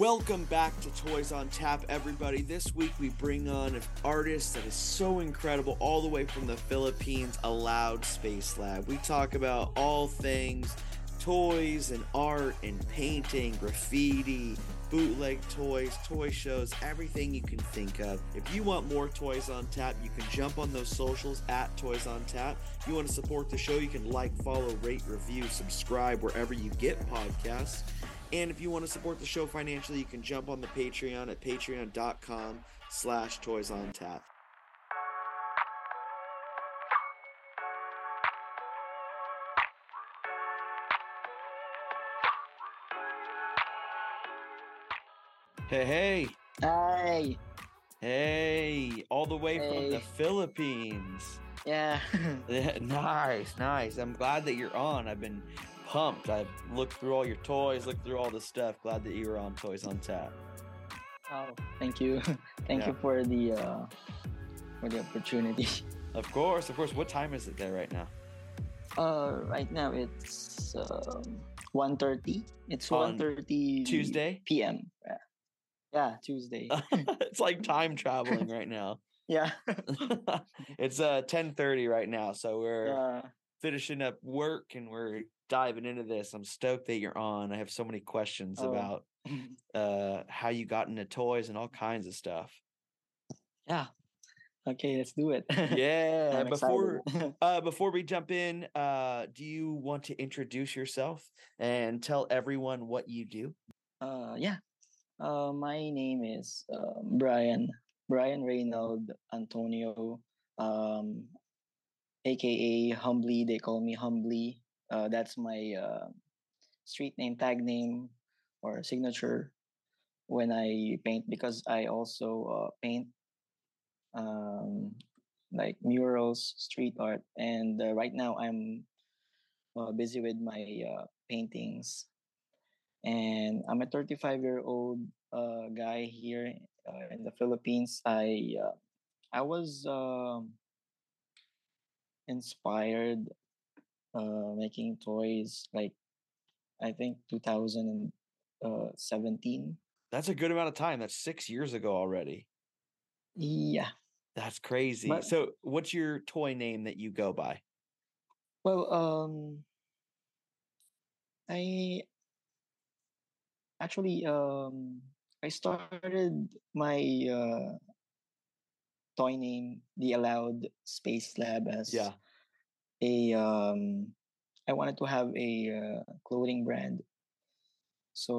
Welcome back to Toys on Tap, everybody. This week we bring on an artist that is so incredible, all the way from the Philippines, Aloud Space Lab. We talk about all things toys and art and painting, graffiti, bootleg toys, toy shows, everything you can think of. If you want more Toys on Tap, you can jump on those socials at Toys on Tap. If you want to support the show, you can like, follow, rate, review, subscribe wherever you get podcasts. And if you want to support the show financially, you can jump on the Patreon at patreon.com slash toys on tap. Hey, hey, Hi. hey, all the way from the Philippines. Yeah, nice, nice. I'm glad that you're on. I've been pumped. I've looked through all your toys, looked through all the stuff. Glad that you were on Toys on Tap. oh, thank you. Thank Yeah. you for the uh for the opportunity. Of course, of course. What time is it there right now? Uh right now it's um 1:30. It's On 1:30 Tuesday? PM. Yeah. Yeah, Tuesday. it's like time traveling right now. yeah. it's uh 10:30 right now, so we're yeah. finishing up work and we're diving into this. I'm stoked that you're on. I have so many questions Oh. about uh how you got into toys and all kinds of stuff. yeah. Okay, let's do it. Yeah, before uh before we jump in, uh do you want to introduce yourself and tell everyone what you do? uh yeah. Uh my name is um, Brian. Brian Reynald Antonio. Um aka Humbly. They call me Humbly. Uh, that's my uh, street name, tag name, or signature when I paint because I also uh, paint um, like murals, street art, and uh, right now I'm uh, busy with my uh, paintings. And I'm a 35 year old guy here in the Philippines. I I was um, inspired uh, making toys like I think 2017. That's a good amount of time. That's 6 years ago already. Yeah. That's crazy. But- so, what's your toy name that you go by? Well, um, I actually um I started my uh toy name the Aloud Space Lab as Yeah. A um I wanted to have a uh, clothing brand. So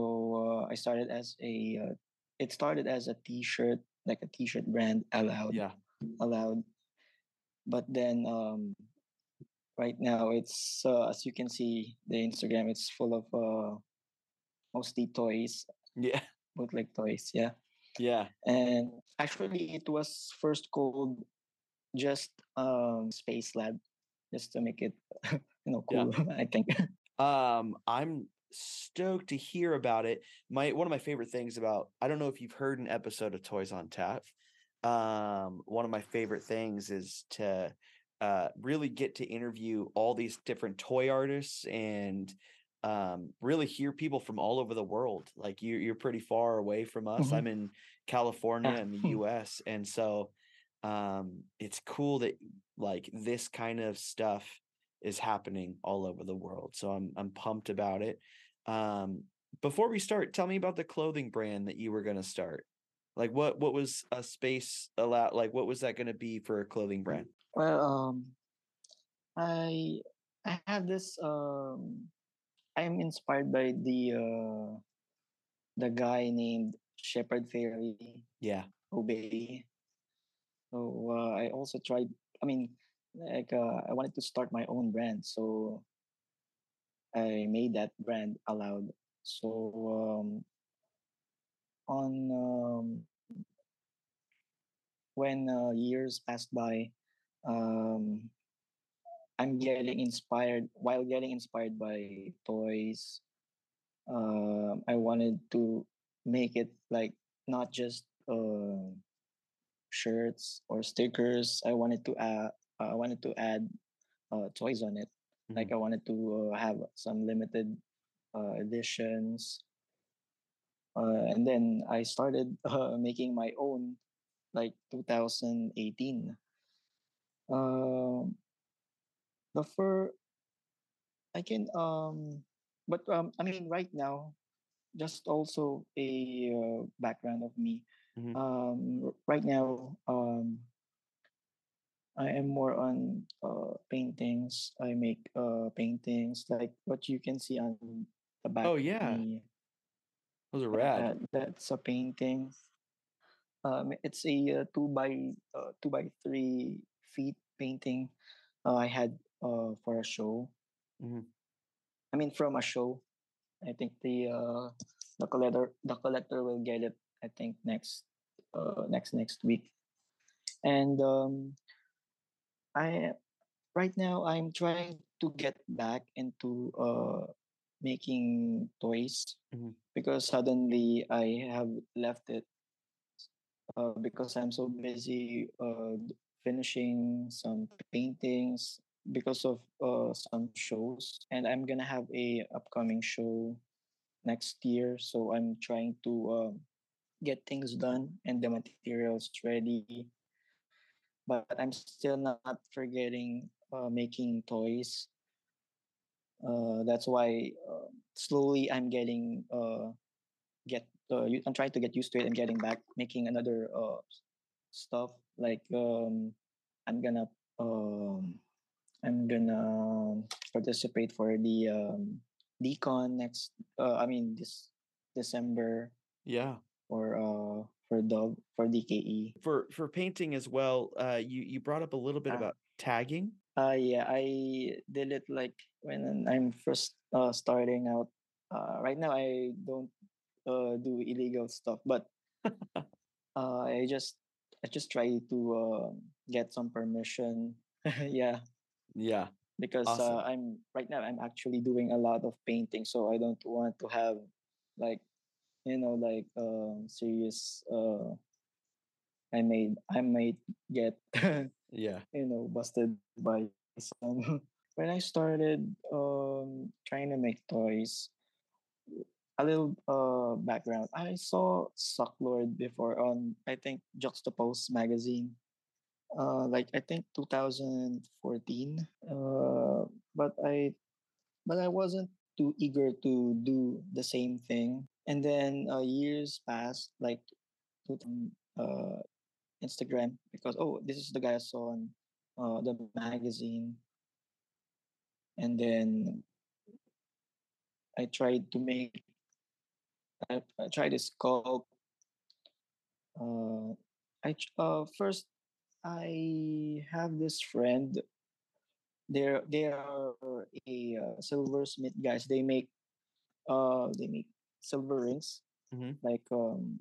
uh, I started as a uh, it started as a t-shirt like a t-shirt brand aloud Yeah. aloud but then um right now it's uh, as you can see the instagram it's full of uh mostly toys Yeah. bootleg toys yeah Yeah. and actually it was first called just um space lab just to make it you know Yeah. cool i think Um, I'm stoked to hear about it. My one of my favorite things about I don't know if you've heard an episode of Toys on Tap. Um, one of my favorite things is to uh really get to interview all these different toy artists and um really hear people from all over the world. Like you you're pretty far away from us. Mhm. I'm in California Yeah. in the US and so um it's cool that like this kind of stuff is happening all over the world. So I'm I'm pumped about it. Um before we start, tell me about the clothing brand that you were going to start. Like what what was a space aloud like what was that going to be for a clothing brand? well um i i have this um i'm inspired by the uh the guy named shepard fairey Yeah. obey. So uh, I also tried. I mean, like uh, I wanted to start my own brand, so I made that brand aloud. So um, on um, when uh, years passed by, um, I'm getting inspired. While getting inspired by toys, um, I wanted to make it like not just uh, shirts or stickers. I wanted to add. I wanted to add uh, toys on it. Like I wanted to uh, have some limited uh, editions. uh, and then I started uh, making my own like 2018. Um, the fur I can um, but um, I mean right now, just also a uh, background of me. Mhm. Um, right now, um, I am more on uh, paintings. I make uh, paintings like what you can see on the back Oh yeah, me. those are rad. that, that's a painting. Um, it's a uh, two by uh, two by three feet painting. Uh, I had uh, for a show. Mhm. I mean, from a show. I think the uh, the collector the collector will get it. I think next uh, next next week. And um, I right now I'm trying to get back into uh, making toys Mhm. because suddenly I have left it uh, because I'm so busy uh, finishing some paintings because of uh, some shows and I'm gonna have a upcoming show next year so I'm trying to um, get things done and the materials ready but I'm still not forgetting uh, making toys uh, that's why uh, slowly I'm getting uh, get uh, I'm trying to get used to it and getting back making another uh, stuff like um i'm gonna um i'm gonna participate for the um DCon next i mean this december Yeah. For uh for dog for dke For for painting as well, uh, you you brought up a little bit uh, about tagging. uh yeah i did it like when i'm first uh starting out. Uh right now i don't uh do illegal stuff but uh i just i just try to uh, get some permission. Yeah. Yeah. because uh, I'm right now I'm actually doing a lot of painting, so I don't want to have like you know like uh, serious. Uh, I made I might get Yeah. you know busted by some. when I started um, trying to make toys, a little uh, background. I saw Sucklord before on I think Juxtapoz magazine. Uh, like I think 2014. Uh, but I but I wasn't too eager to do the same thing. And then uh, years passed, like to uh, Instagram, because oh, this is the guy I saw on uh, the magazine. And then I tried to make, I, I tried to sculpt. Uh, I uh, first I have this friend. They're they are a uh, silversmith guys. They make uh they make silver rings hmm like um,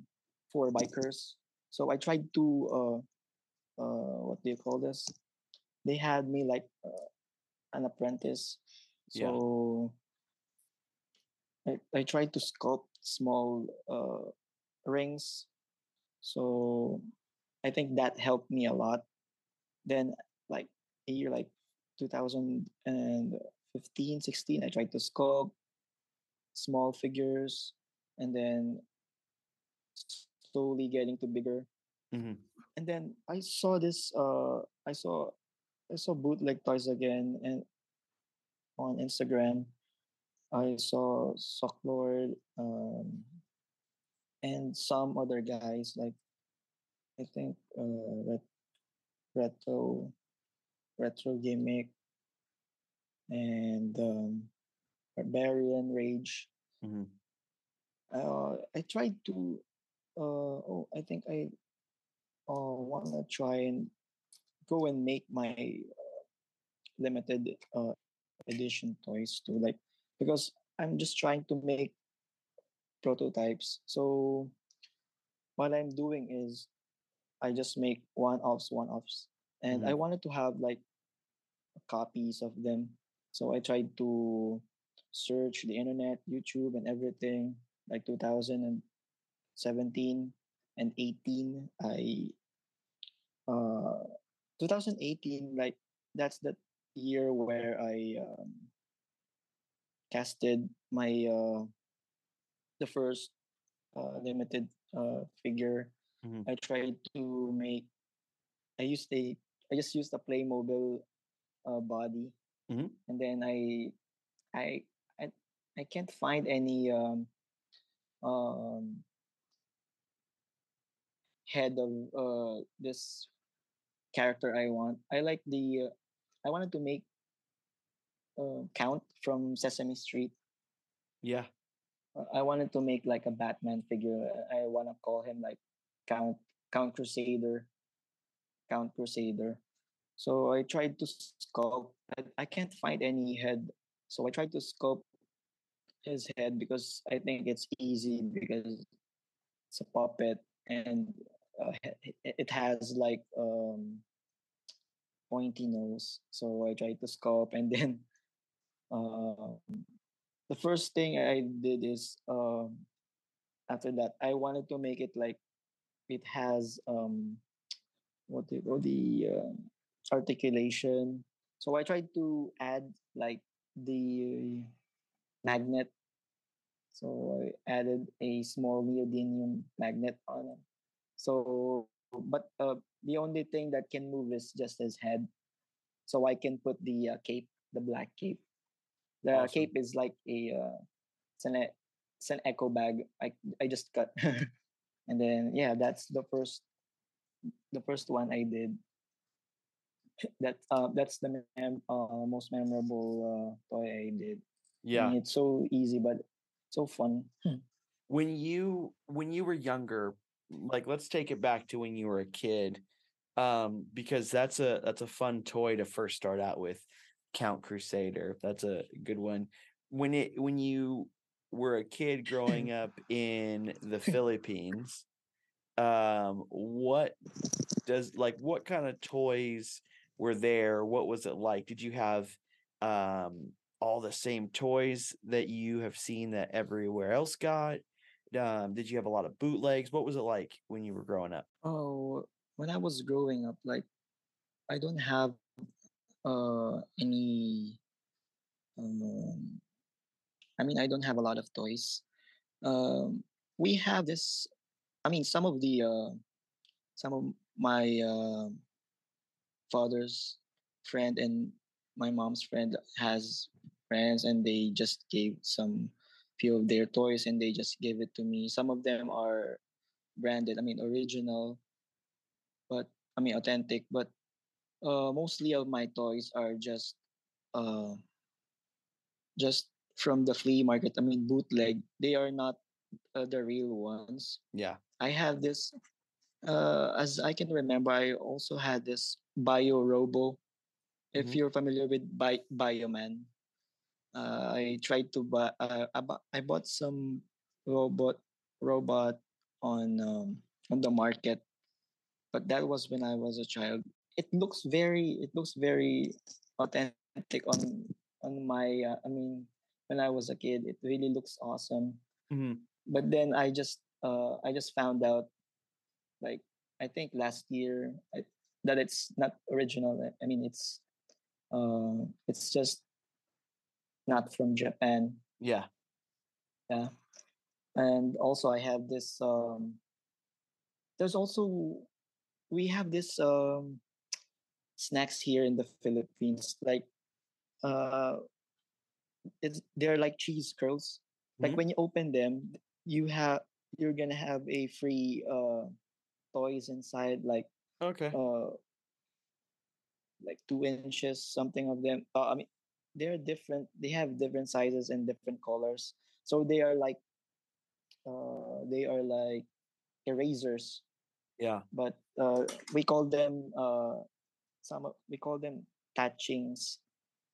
for bikers. So I tried to uh, uh, what do you call this? They had me like uh, an apprentice. Yeah. So I, I tried to sculpt small uh, rings. So I think that helped me a lot. Then like a year like 2015, 16, I tried to sculpt small figures and then slowly getting to bigger hmm and then I saw this. Uh, I saw I saw bootleg toys again, and on Instagram, I saw Sucklord, um, and some other guys like I think uh, ret- retro retro gimmick and um, barbarian rage. hmm Uh, I tried to. Uh, oh, I think I uh, wanna try and go and make my limited uh, edition toys too like because i'm just trying to make prototypes so what i'm doing is i just make one offs one offs and i hmm wanted to have like copies of them so i tried to search the internet youtube and everything like 2017 and 18 i uh 2018 like that's the year where i um, casted my uh the first uh, limited uh, figure. Mhm. I tried to make. I used a. I just used a Playmobil uh, body, Mhm. and then I, I, I, can't find any um, um, head of uh, this character I want. I like the. Uh, I wanted to make uh, Count from Sesame Street. Yeah. Uh, I wanted to make like a Batman figure. I want to call him like Count Count Crusader. Count Crusader. So I tried to sculpt. I, I can't find any head. So I tried to sculpt his head because I think it's easy because it's a puppet and uh, it has like um pointy nose. So I tried to sculpt and then um the first thing I did is um after that I wanted to make it like it has um what do you call the uh, articulation. So I tried to add like the magnet. So I added a small neodymium magnet on it. So but uh, the only thing that can move is just his head. So I can put the uh, cape, the black cape. The Awesome. cape is like a uh, it's an it's an echo bag. I I just cut, and then yeah, that's the first the first one I did. That uh that's the mem- uh, most memorable uh, toy I did. I Yeah. mean, it's so easy but so fun. When you when you were younger, like let's take it back to when you were a kid. Um, because that's a that's a fun toy to first start out with. Count Crusader. That's a good one. When it when you were a kid growing up in the Philippines, um, what does like what kind of toys were there? What was it like? Did you have um all the same toys that you have seen that everywhere else got? Um, did you have a lot of bootlegs? What was it like when you were growing up? Oh, when I was growing up, like I don't have uh any um I mean I don't have a lot of toys. Um we have this I mean some of the uh some of my uh, father's friend and my mom's friend has friends and they just gave some few of their toys and they just gave it to me. Some of them are branded, I mean original, but I mean authentic, but uh, mostly of my toys are just uh, just from the flea market. I mean bootleg. They are not uh, the real ones. Yeah. I have this uh, as I can remember, I also had this Bio Robo. If Mhm. you're familiar with Bi- Bioman, uh, I tried to buy. Uh, I, bought some robot robot on um, on the market, but that was when I was a child. It looks very. It looks very authentic on on my. Uh, I mean, when I was a kid, it really looks awesome. Mhm. But then I just uh, I just found out like I think last year I, that it's not original. I- I mean, it's uh, it's just not from Japan. Yeah. Yeah, and also I have this. Um, there's also we have this um, snacks here in the Philippines. Like uh, it's they're like cheese curls. Like Mhm. when you open them, you have you're gonna have a free uh, toys inside. Like Okay. uh like two inches something of them uh, i mean they're different they have different sizes and different colors. So they are like uh they are like erasers. Yeah. but uh we call them uh some we call them touchings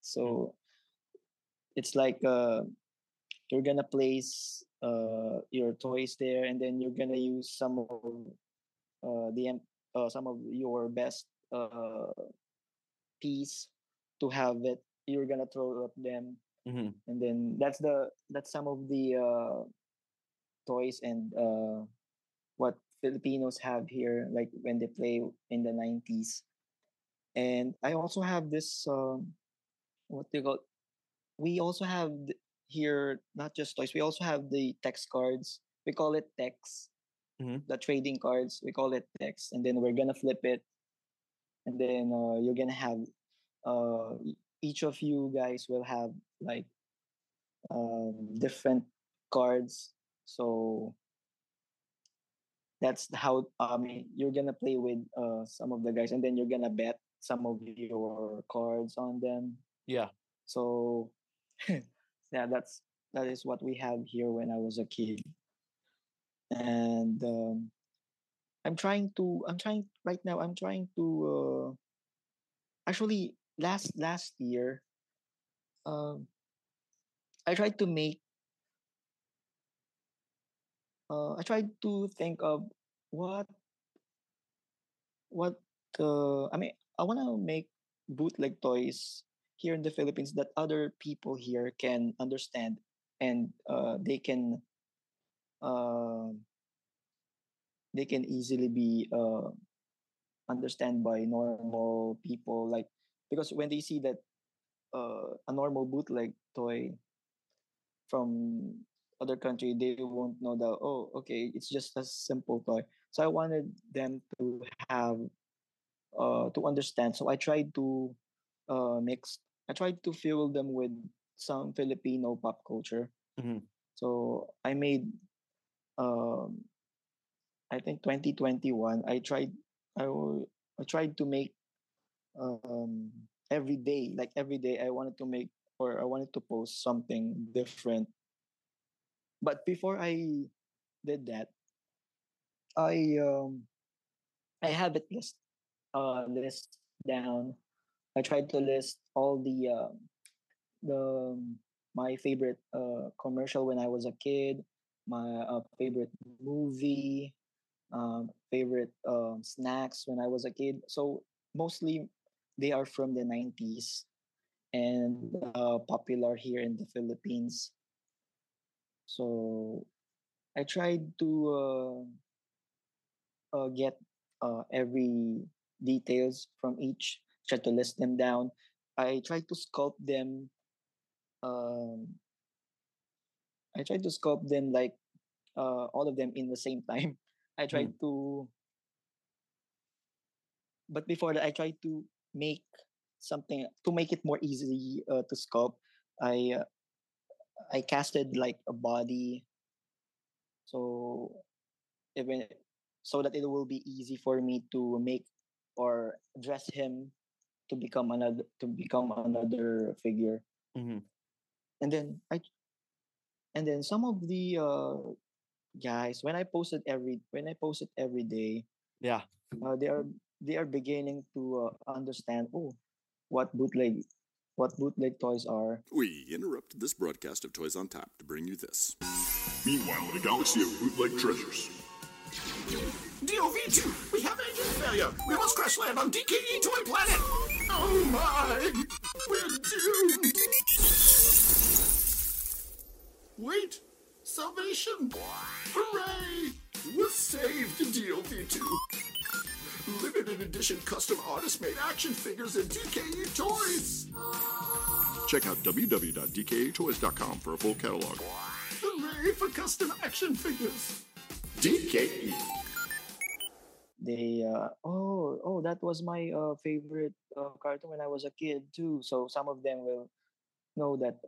so it's like uh you're gonna place uh your toys there and then you're gonna use some of uh the uh, some of your best uh piece to have it you're gonna throw at them. Hmm and then that's the that's some of the uh toys and uh what filipinos have here like when they play in the 90s and i also have this um what do you call we also have here not just toys we also have the teks cards. We call it teks. Mhm. The trading cards we call it teks, and then we're gonna flip it, and then uh, you're gonna have uh, each of you guys will have like um, different cards. So that's how I mean you're gonna play with uh, some of the guys, and then you're gonna bet some of your cards on them. Yeah. So yeah, that's that is what we have here when I was a kid, and um, I'm trying to I'm trying right now I'm trying to uh, actually last last year um, I tried to make uh, I tried to think of what what uh, I mean I want to make bootleg toys here in the Philippines that other people here can understand and uh, they can uh, they can easily be uh, understand by normal people like because when they see that uh, a normal bootleg toy from other country they won't know that oh okay it's just a simple toy. So i wanted them to have uh, to understand. So i tried to uh, mix i tried to fuel them with some filipino pop culture. Mhm. so i made um, i think 2021 i tried I, I tried to make um, every day like every day i wanted to make or i wanted to post something different. But before i did that i um i have it list uh list down. I tried to list all the um the my favorite uh commercial when i was a kid my uh, favorite movie um favorite um snacks when i was a kid. So mostly they are from the 90s and uh, popular here in the philippines so I tried to uh, uh, get uh, every details from each. Try to list them down. I tried to sculpt them. Um, I tried to sculpt them like uh, all of them in the same time. I tried to, but before that, I tried to make something to make it more easy uh, to sculpt. I uh, I casted like a body so even so that it will be easy for me to make or dress him to become another to become another figure Mhm. and then i and then some of the uh guys when i posted every when i posted every day Yeah. uh, they are they are beginning to uh, understand oh what bootleg what bootleg toys are We interrupted this broadcast of Toys on Tap to bring you this. Meanwhile, in a galaxy of bootleg treasures. DOV2, we have engine failure. We must crash land on DKE Toy Planet. Oh my, we're doomed. Wait, salvation. Hooray, we're saved, DOV2. Limited edition custom artist made action figures and DKE toys. Check out www.dketoys.com for a full catalog. Hooray for custom action figures. DKE. they uh, oh oh that was my uh, favorite uh, cartoon when I was a kid too. So some of them will know that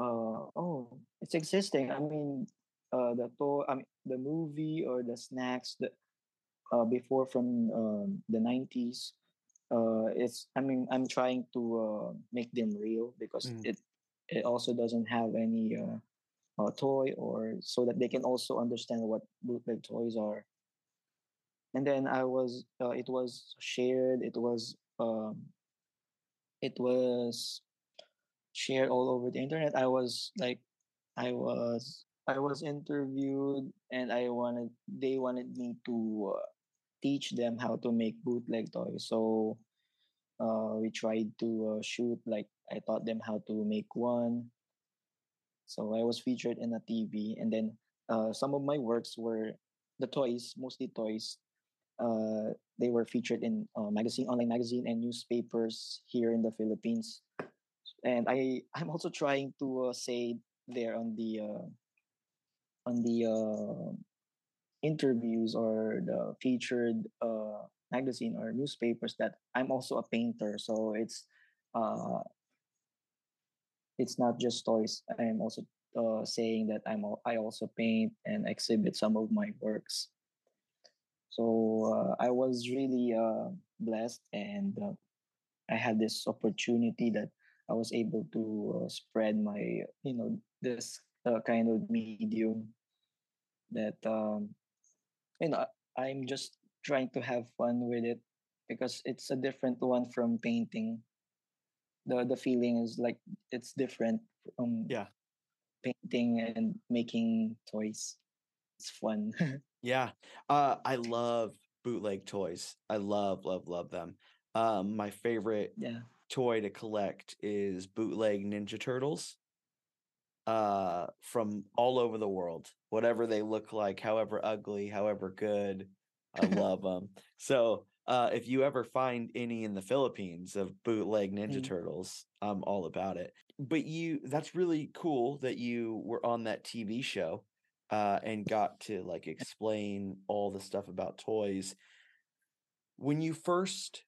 uh, oh it's existing. I mean uh, the toy, I mean the movie or the snacks that uh, before from um, the nineties. Uh, it's I mean I'm trying to uh, make them real because Mm. it it also doesn't have any uh, uh, toy or so that they can also understand what bootleg toys are and then I was uh, it was shared it was um it was shared all over the internet I was like I was I was interviewed and I wanted they wanted me to uh, teach them how to make bootleg toys so uh, we tried to uh, shoot like I taught them how to make one so I was featured in a TV and then uh, some of my works were the toys mostly toys uh, they were featured in uh, magazine, online magazine, and newspapers here in the Philippines. And I, I'm also trying to uh, say there on the on the interviews or the featured uh, magazine or newspapers that I'm also a painter. So it's uh, it's not just toys. I'm also uh, saying that I'm I also paint and exhibit some of my works. So uh, I was really uh, blessed, and uh, I had this opportunity that I was able to uh, spread my you know this uh, kind of medium that um, you know I'm just trying to have fun with it because it's a different one from painting. The the feeling is like it's different from Yeah. painting and making toys. It's fun. Yeah. Uh I love bootleg toys. I love love love them. Um my favorite yeah. toy to collect is bootleg Ninja Turtles. Uh from all over the world. Whatever they look like, however ugly, however good, I love them. So, uh if you ever find any in the Philippines of bootleg Ninja Mm. Turtles, I'm all about it. But you that's really cool that you were on that TV show uh and got to like explain all the stuff about toys. When you first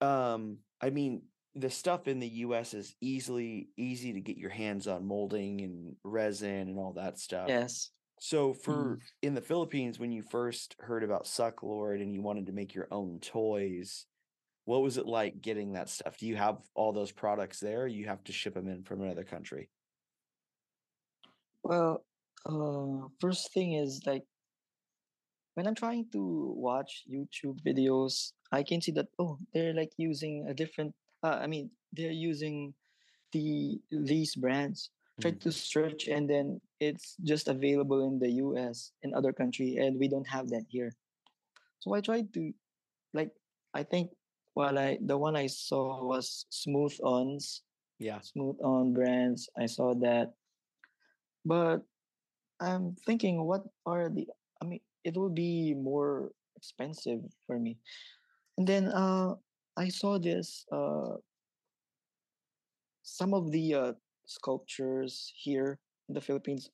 um I mean the stuff in the US is easily easy to get your hands on molding and resin and all that stuff. Yes. So for in the Philippines, when you first heard about Sucklord and you wanted to make your own toys, what was it like getting that stuff? Do you have all those products there? You have to ship them in from another country. Well, uh, first thing is like when I'm trying to watch YouTube videos, I can see that oh, they're like using a different. Uh, I mean, they're using the these brands. Try Mhm. to search, and then it's just available in the U.S. and other country, and we don't have that here. So I tried to, like, I think while I the one I saw was Smooth Ons, Yeah. Smooth On brands. I saw that, but I'm thinking, what are the? I mean, it will be more expensive for me. And then uh, I saw this. Uh, some of the uh, sculptures here in the Philippines.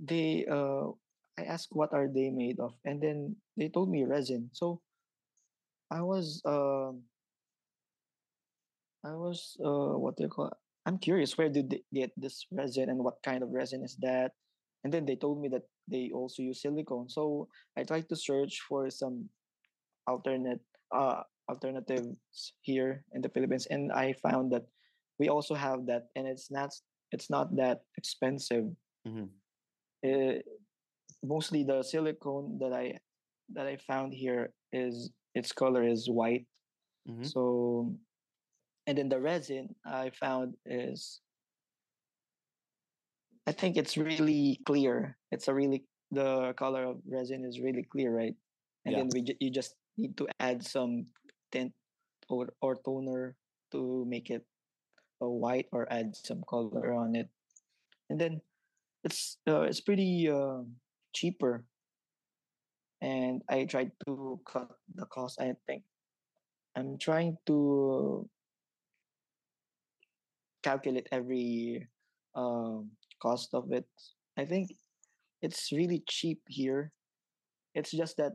They uh, I asked what are they made of, and then they told me resin. So I was um I was uh, what they call. I'm curious where did they get this resin and what kind of resin is that? And then they told me that they also use silicone. So I tried to search for some alternate uh alternatives here in the Philippines, and I found that we also have that, and it's not it's not that expensive. Mhm. Uh, mostly the silicone that I that I found here is its color is white. Mhm. So, and then the resin I found is I think it's really clear. It's a really the color of resin is really clear, right? And Yeah. then we ju- you just need to add some tint or or toner to make it a white or add some color on it. And then it's uh, it's pretty uh, cheaper. And I tried to cut the cost. I think I'm trying to calculate every um, cost of it. I think it's really cheap here. It's just that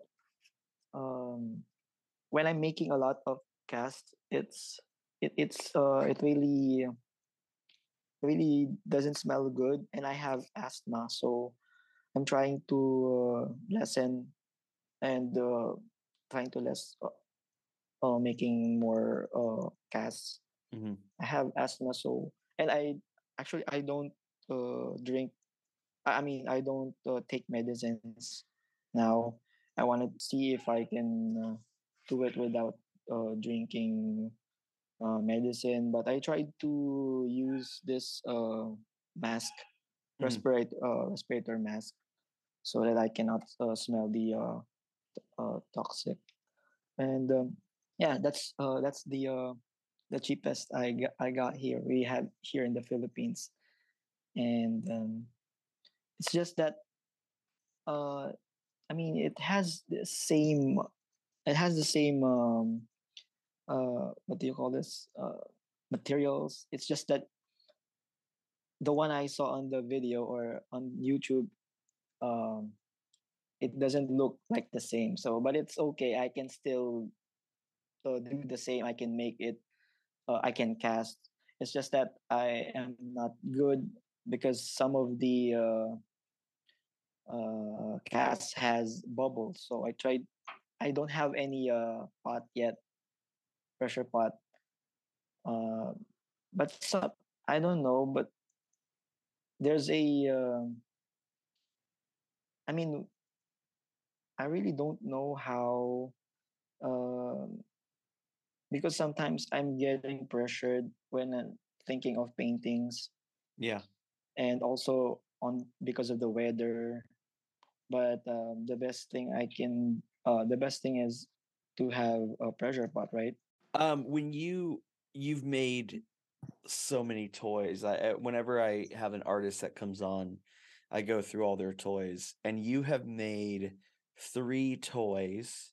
um, when I'm making a lot of cast, it's it, it's uh, it really really doesn't smell good, and I have asthma, so I'm trying to uh, lessen and uh, trying to less uh, uh, making more uh, casts Mhm. I have asthma, so and I actually I don't uh, drink. I I mean I don't uh, take medicines now. I want to see if I can do it without uh, drinking uh, medicine. But I tried to use this uh, mask, Mhm. respirator uh, respirator mask, so that I cannot uh, smell the uh, uh, toxic. And um, yeah, that's uh, that's the uh, the cheapest I got, I got here. We have here in the Philippines, and um, it's just that uh, I mean it has the same it has the same um, uh, what do you call this uh, materials. It's just that the one I saw on the video or on YouTube um it doesn't look like the same. So, but it's okay. I can still uh, do the same. I can make it. Uh, I can cast. It's just that I am not good because some of the uh, uh, cast has bubbles. So I tried. I don't have any uh, pot yet, pressure pot. Uh, but some I don't know. But there's a. Uh, I mean, I really don't know how. Um, because sometimes I'm getting pressured when I'm thinking of paintings Yeah. and also on because of the weather but um, the best thing i can uh, the best thing is to have a pressure pot right Um, when you you've made so many toys. I whenever I have an artist that comes on, I go through all their toys, and you have made three toys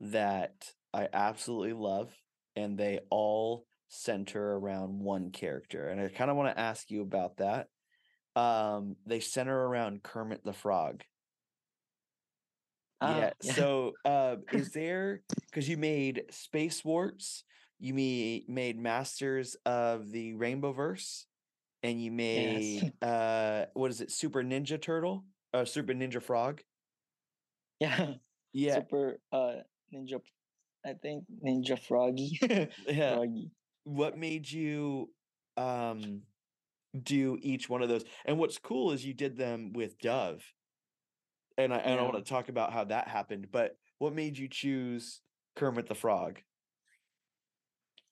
that I absolutely love, and they all center around one character. And I kind of want to ask you about that. Um, they center around Kermit the Frog. Ah, yeah. So, uh, is there because you made Space Warts, you me made Masters of the Rainbow Verse, and you made uh, what is it, Super Ninja Turtle, uh, Super Ninja Frog? yeah Yeah, super uh ninja i think ninja froggy yeah. froggy What made you um do each one of those? And what's cool is you did them with Dove, and I and I want to talk about how that happened. But what made you choose Kermit the Frog?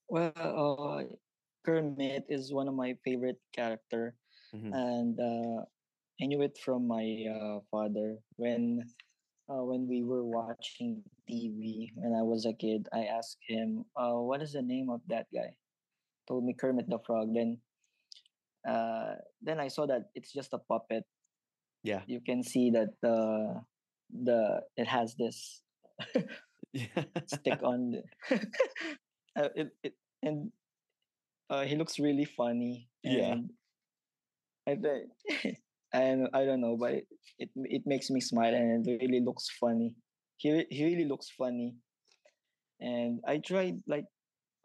well uh kermit is one of my favorite character Mhm. and uh i knew it from my uh, father when uh, when we were watching tv when i was a kid i asked him uh, what is the name of that guy told me kermit the frog then uh, then i saw that it's just a puppet Yeah. you can see that the the it has this stick on the uh, it, it and uh, he looks really funny Yeah. I bet and I don't know but it, it it makes me smile and it really looks funny he he really looks funny and I tried like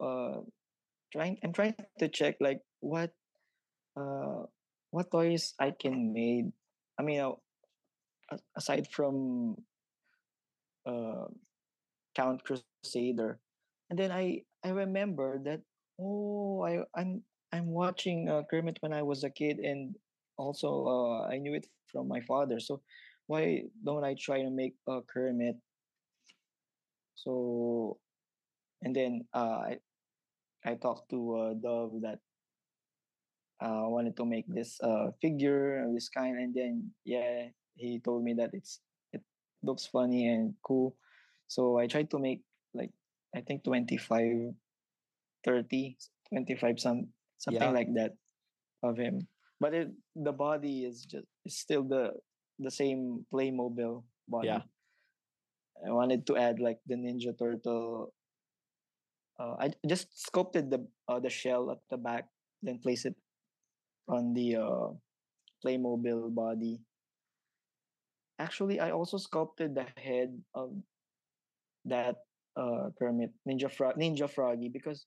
uh trying I'm trying to check like what uh what toys I can made I mean aside from uh Count Crusader. And then I I remember that oh I I'm I'm watching uh, Kermit when I was a kid and also uh, I knew it from my father. So why don't I try to make a Kermit? So and then uh, I I talked to uh, Dove that uh, wanted to make this uh, figure of this kind, and then yeah, he told me that it's it looks funny and cool. So I tried to make like I think 25, 30, 25, some something Yeah. like that of him. But it the body is just is still the the same Playmobil body. Yeah. I wanted to add like the Ninja Turtle. Uh, I just sculpted the uh, the shell at the back, then place it on the uh, Playmobil body. Actually, I also sculpted the head of that uh, Kermit Ninja Frog Ninja Froggy because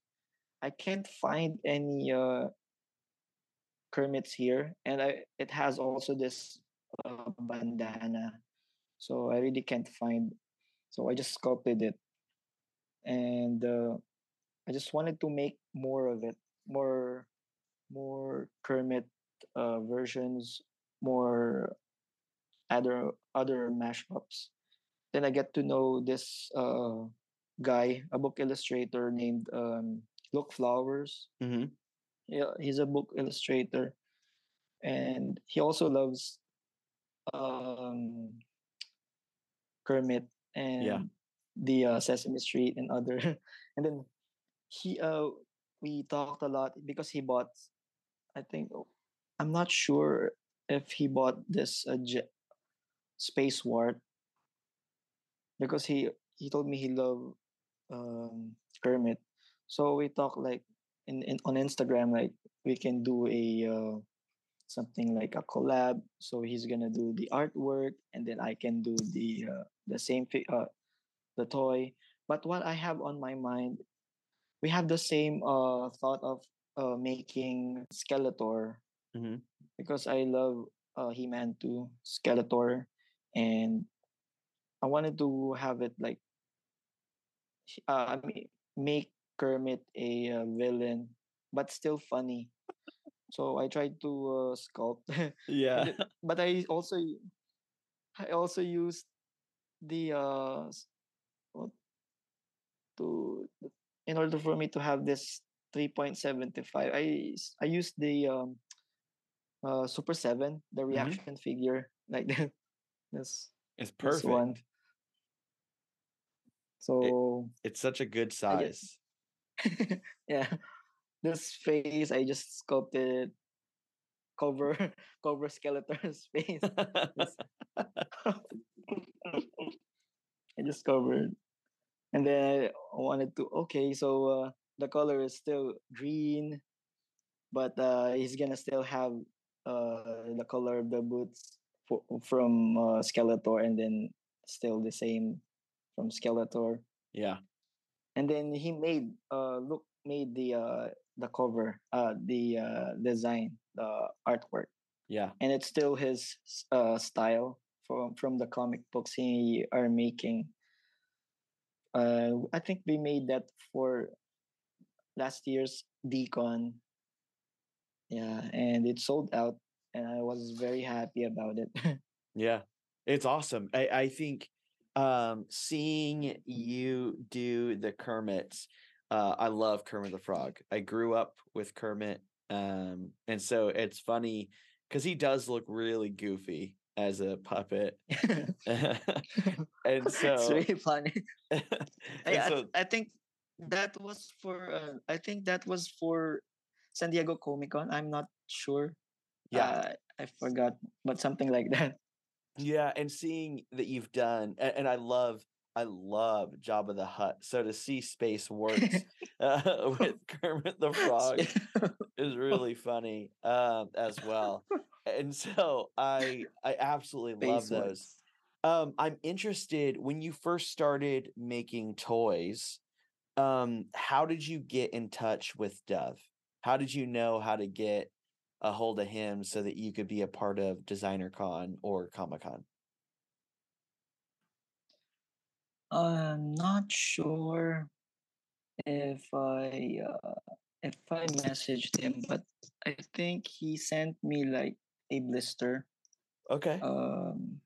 I can't find any uh, Kermits here, and I it has also this uh, bandana, so I really can't find. So I just sculpted it, and uh, I just wanted to make more of it, more more Kermit uh, versions, more other other mashups. Then I get to know this uh, guy, a book illustrator named um, Luke Flowers. Mhm. Yeah, he's a book illustrator, and he also loves um, Kermit and the uh, Sesame Street and other. and then he uh we talked a lot because he bought. I think oh, I'm not sure if he bought this uh, J- Space Wart because he he told me he loved um, Kermit. So we talk like in, in on Instagram like we can do a uh, something like a collab. So he's gonna do the artwork, and then I can do the uh, the same fi- uh, the toy. But what I have on my mind, we have the same uh thought of uh making Skeletor Mhm. because I love uh He-Man too, Skeletor, and I wanted to have it like uh, I mean make Kermit a uh, villain, but still funny. So I tried to uh, sculpt, Yeah. it- but I also I also used the uh to in order for me to have this 3.75 I I used the um uh Super 7 the reaction figure like the, this It's this perfect. one. So It's such a good just- size. yeah, this face I just sculpted cover cover Skeletor's face. I just covered, and then I wanted to okay, so uh, the color is still green, but uh, he's gonna still have uh, the color of the boots fo- from uh, Skeletor, and then still the same from Skeletor yeah. and then he made uh look made the uh the cover uh the uh design the artwork Yeah. and it's still his uh style from from the comic books he are making uh i think we made that for last year's DCon yeah and it sold out and i was very happy about it Yeah. It's awesome. I, I think um seeing you do the Kermits, uh I love Kermit the Frog. I grew up with Kermit. Um and so it's funny because he does look really goofy as a puppet. and so it's really funny I, so I think that was for uh, I think that was for San Diego Comic Con. I'm not sure. yeah. Uh, I forgot, but something like that. Yeah, and seeing that you've done, and, and I love, I love Jabba the Hutt. So to see Space Works uh, with Kermit the Frog is really funny um, as well. And so I, I absolutely love those. Um, I'm interested when you first started making toys. Um, how did you get in touch with Dov? How did you know how to get a hold of him so that you could be a part of Designer Con or Comic Con? I'm not sure if I uh, if I messaged him, but I think he sent me like a blister. Okay. Um,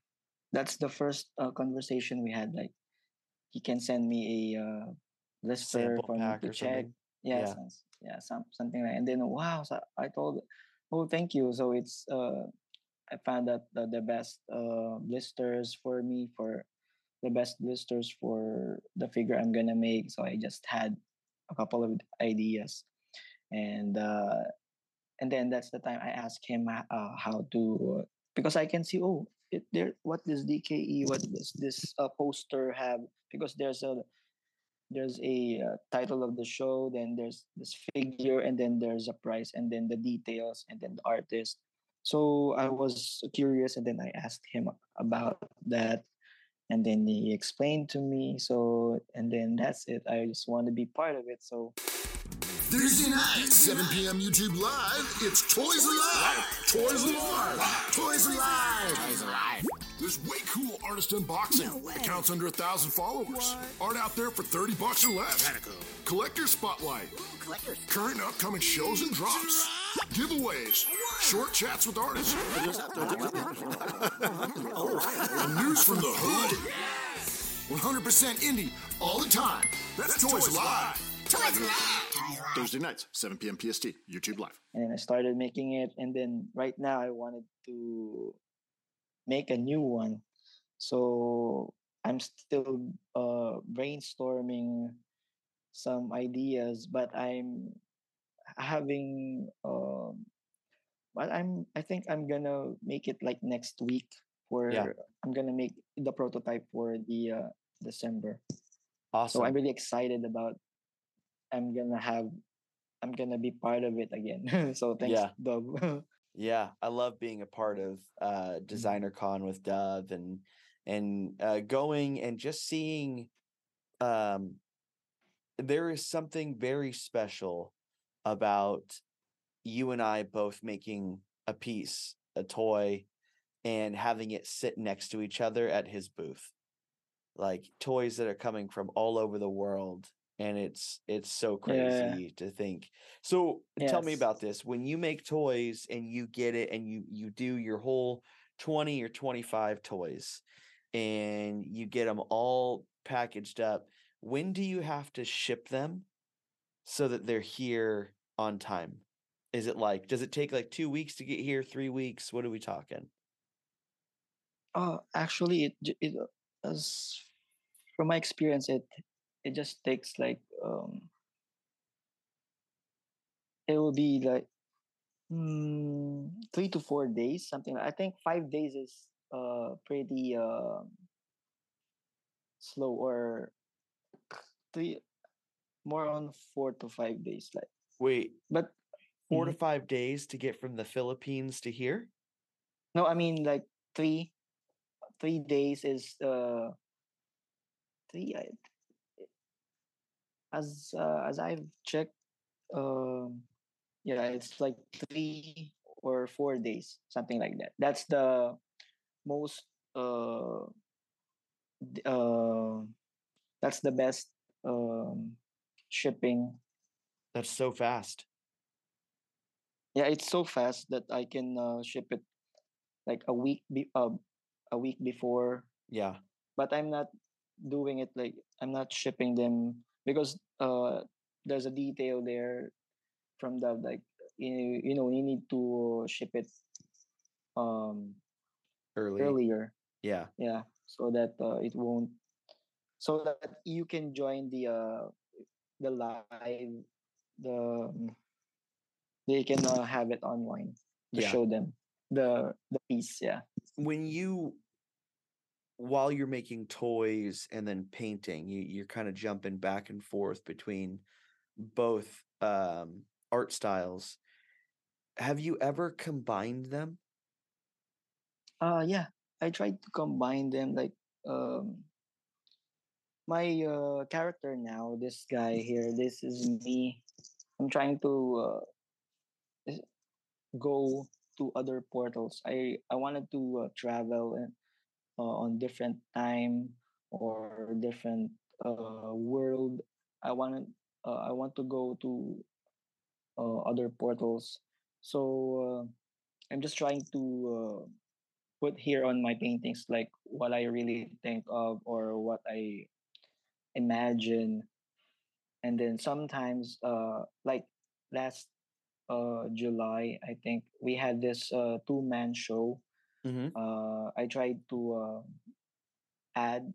that's the first uh, conversation we had. Like, he can send me a uh, blister Sample for me to check. Yeah, Yeah. some, yeah, some something like. And then wow, so I told, oh, thank you. So it's uh, I found out the, the best uh blisters for me for the best blisters for the figure I'm gonna make. So I just had a couple of ideas, and uh, and then that's the time I asked him uh, uh, how to because I can see oh it there what does DKE what does this uh, poster have because there's a there's a uh, title of the show then there's this figure and then there's a price and then the details and then the artist so i was curious and then i asked him about that and then he explained to me so and then that's it i just want to be part of it so Thursday night, 7 p.m. YouTube Live, it's Toys Alive! Toys Alive! Toys Alive! Toys Alive! There's way cool artist unboxing. Accounts under a thousand followers. Art out there for 30 bucks or less. Collector Spotlight. Current and upcoming shows and drops. Giveaways. Short chats with artists. and news from the hood. 100% indie all the time. That's, Toys Alive. Toys Alive. Thursday nights, 7 p.m. PST, YouTube Live. and I started making it. And then right now I wanted to make a new one. So I'm still uh, brainstorming some ideas, but I'm having. Um, but I'm. I think I'm gonna make it like next week. For I'm gonna make the prototype for the uh, December. Awesome. So I'm really excited about. I'm gonna have. I'm gonna be part of it again. so thanks, Yeah. Dub. Yeah, I love being a part of uh Designer Con with Dov and and uh going and just seeing um there is something very special about you and I both making a piece, a toy, and having it sit next to each other at his booth. Like toys that are coming from all over the world. And it's it's so Yeah. crazy to think. So tell me about this. When you make toys and you get it and you you do your whole 20 or 25 toys and you get them all packaged up, when do you have to ship them so that they're here on time? Is it like, does it take like two weeks to get here, three weeks? What are we talking? Oh, actually, it it uh, as from my experience, it it just takes like um it will be like mm, three to four days, something. I think five days is uh pretty uh slow, or three more on four to five days. Like, Wait, but 4 to Mhm. five days to get from the Philippines to here? no, I mean like three three days is uh three. I, as uh, as I've checked, um, yeah, it's like three or four days, something like that. That's the most uh, uh that's the best um shipping. That's so fast. Yeah, it's so fast that I can uh, ship it like a week be uh, a week before Yeah. but I'm not doing it like I'm not shipping them because uh there's a detail there from the like you, you know you need to ship it um Early. earlier Yeah. yeah so that uh, it won't so that you can join the uh the live the um, they can uh, have it online to Yeah. show them the the piece yeah When you, while you're making toys and then painting, you, you're kind of jumping back and forth between both um, art styles. Have you ever combined them? Uh yeah, I tried to combine them like um my uh character now, this guy here, this is me. I'm trying to uh go to other portals. I I wanted to uh, travel and on different time or different uh world. I wanted uh, I want to go to uh, other portals. So uh, I'm just trying to uh, put here on my paintings like what I really think of or what I imagine. And then sometimes, uh, like last uh, July, I think we had this uh, two man show. Mm-hmm. Uh, I tried to uh, add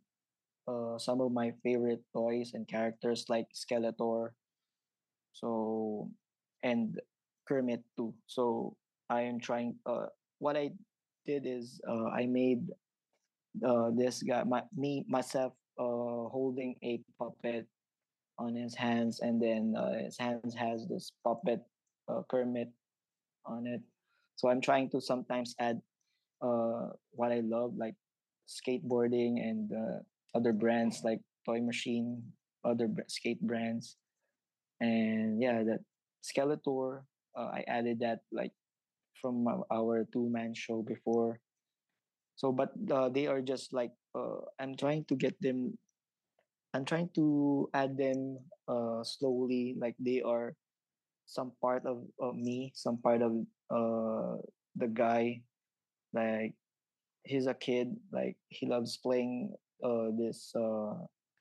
uh, some of my favorite toys and characters like Skeletor, so and Kermit too. So I am trying. Uh, what I did is uh, I made uh, this guy, my, me myself, uh, holding a puppet on his hands, and then his hands has this puppet Kermit on it. So I'm trying to sometimes add uh, what I love, like skateboarding and uh, other brands like Toy Machine, other skate brands, and yeah, that Skeletor. Uh, I added that like from our- our two man show before. So, but uh, they are just like uh, I'm trying to get them. I'm trying to add them uh, slowly, like they are some part of, of me, some part of uh, the guy. Like he's a kid, like he loves playing uh, this uh,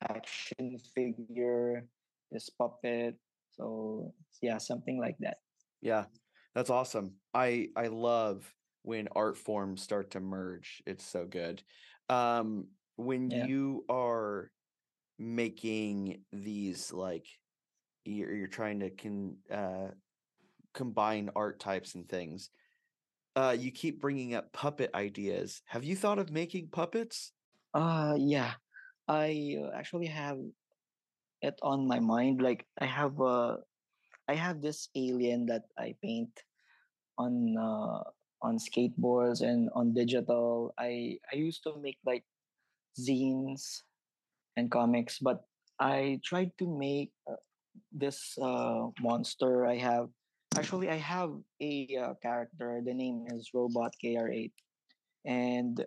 action figure, this puppet. So yeah, something like that. Yeah, that's awesome. I I love when art forms start to merge. It's so good. Um, when Yeah. you are making these like you're you're trying to can uh combine art types and things. Uh, you keep bringing up puppet ideas. Have you thought of making puppets? Uh yeah. I uh, actually have it on my mind. Like I have uh I have this alien that I paint on uh, on skateboards and on digital. I I used to make like zines and comics, but I tried to make uh, this uh, monster. I have actually I have a uh, character. The name is Robot KR8, and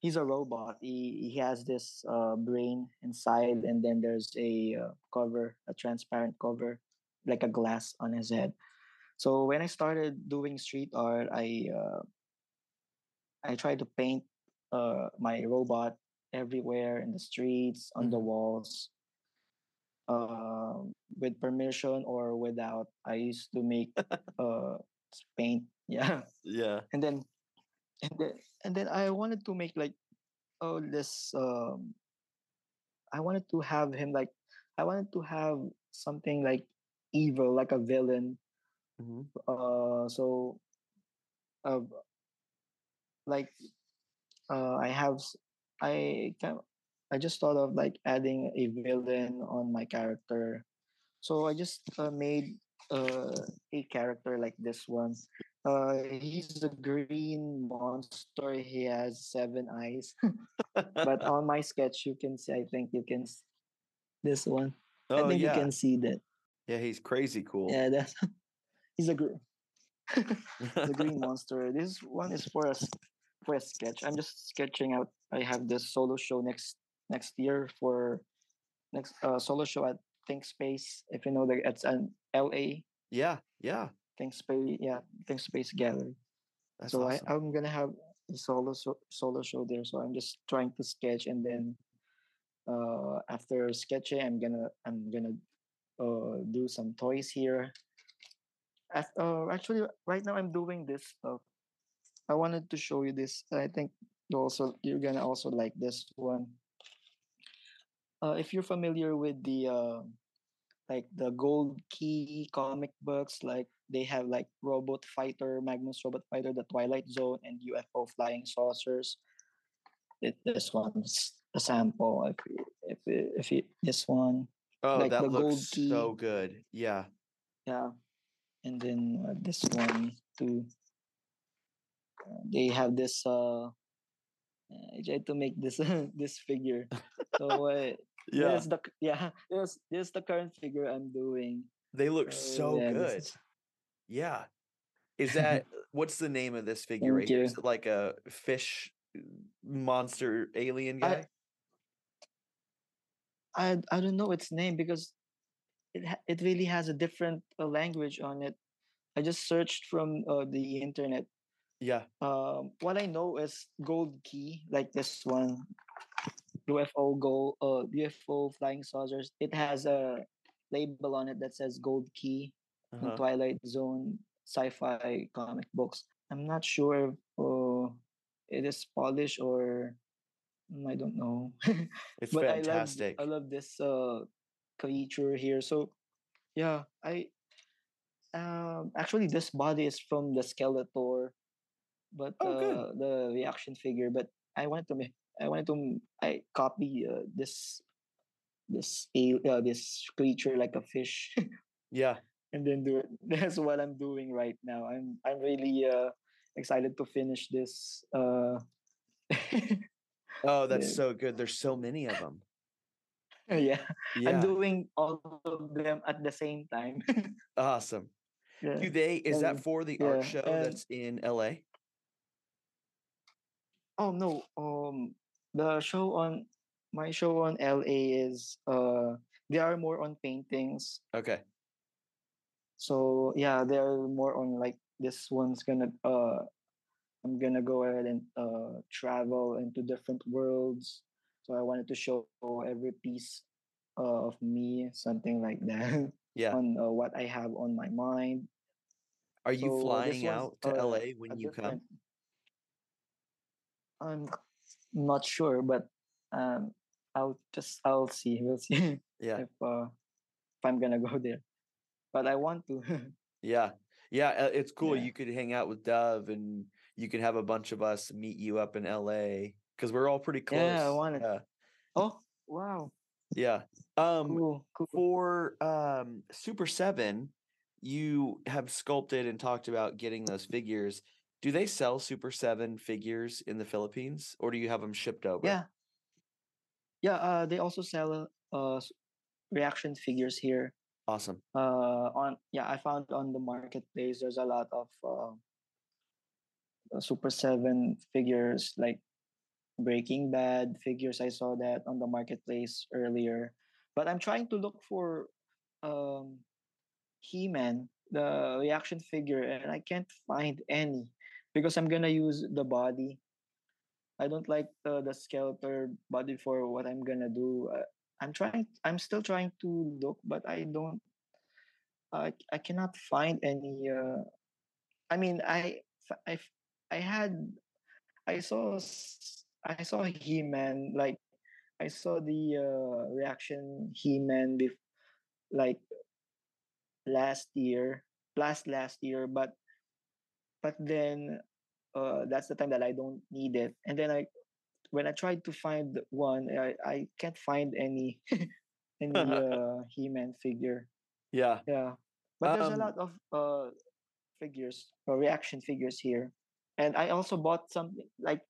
he's a robot. He he has this uh, brain inside, and then there's a uh, cover, a transparent cover, like a glass on his head. So when I started doing street art, I uh, I tried to paint uh, my robot everywhere in the streets, on the Mhm. walls, uh, with permission or without. I used to make uh, paint, yeah, Yeah. and then and then and then I wanted to make like oh this um I wanted to have him like I wanted to have something like evil like a villain hmm uh so uh like uh I have I can I just thought of like adding a villain on my character. So I just uh, made uh, a character like this one. Uh he's a green monster. He has seven eyes. But on my sketch you can see i think you can s- this one. I oh think yeah. you can see that. Yeah, he's crazy cool. yeah that's he's a green the green monster. This one is for us for a sketch. I'm just sketching out i have this solo show next next year for next uh solo show at Thinkspace if you know that it's an la yeah, yeah. Thinkspace yeah Thinkspace gallery That's so awesome. I, I'm gonna have a solo so, solo show there. So I'm just trying to sketch, and then uh, after sketching, I'm gonna I'm gonna uh, do some toys here. Af- uh, actually, right now I'm doing this stuff. I wanted to show you this. I think you also you're gonna also like this one. Uh, if you're familiar with the uh, like the Gold Key comic books, like they have like Robot Fighter, Magnus Robot Fighter, The Twilight Zone, and UFO Flying Saucers. It, this one's a sample. If you- if if you, this one, oh, like that the gold looks key. so good. Yeah. yeah, and then uh, this one too. Uh, they have this. Uh, I tried to make this this figure. So uh, Yeah. this the yeah this this is the current figure I'm doing. They look Uh, so yeah, good. is- Yeah. Is that what's the name of this figure right here? Is it like a fish uh, monster alien guy? I I don't know its name because it it really has a different uh, language on it. I just searched from uh, the internet. Yeah. Um, what I know is gold key, like this one, UFO gold, uh, UFO flying saucers. It has a label on it that says gold key Uh-huh. Twilight Zone sci-fi comic books. I'm not sure if uh, it is Polish or mm, I don't know. It's but fantastic. I love I love this uh creature here. So yeah, I um actually this body is from the Skeletor, but Oh, uh, the reaction figure. But I wanted to make I wanted to I copy uh, this this uh, this creature like a fish yeah. and then do it. That's what I'm doing right now. I'm I'm really uh excited to finish this uh Oh, that's so good. There's so many of them. yeah. Yeah. I'm doing all of them at the same time. Awesome. yeah. Do they is that for the yeah, art show and- that's in LA? Oh no, um the show on my show on LA is uh they are more on paintings. Okay. So yeah, they're more on like this one's gonna uh I'm gonna go ahead and uh travel into different worlds. So I wanted to show every piece uh, of me, something like that, Yeah. on uh, what I have on my mind. Are you So, flying out to uh, LA when you come? I'm not sure, but um, I'll just I'll see. We'll see Yeah. if uh, if I'm gonna go there. But I want to. Yeah. Yeah, uh, it's cool. Yeah. You could hang out with Dov and you can have a bunch of us meet you up in LA cuz we're all pretty close. Yeah, I wanted- Yeah. oh wow! Yeah. Um Cool, cool. for um Super 7, you have sculpted and talked about getting those figures. Do they sell Super Seven figures in the Philippines, or do you have them shipped over? Yeah. Yeah, uh, they also sell uh s- reaction figures here. Awesome. Uh, on yeah, I found on the marketplace there's a lot of uh, uh, Super Seven figures like Breaking Bad figures. I saw that on the marketplace earlier, but I'm trying to look for um He-Man, the reaction figure, and I can't find any because I'm gonna use the body. I don't like the the body for what I'm gonna do. Uh, I'm trying. I'm still trying to look, but I don't. I I cannot find any. Uh, I mean, i i had. I saw. I saw He-Man. Like I saw the uh, reaction He-Man bef- like last year, last last year, but but then uh, that's the time that I don't need it. And then I, when I tried to find one, I, I can't find any any uh, He-Man figure. Yeah. Yeah, but there's a Um, lot of uh figures, uh, reaction figures here, and I also bought something like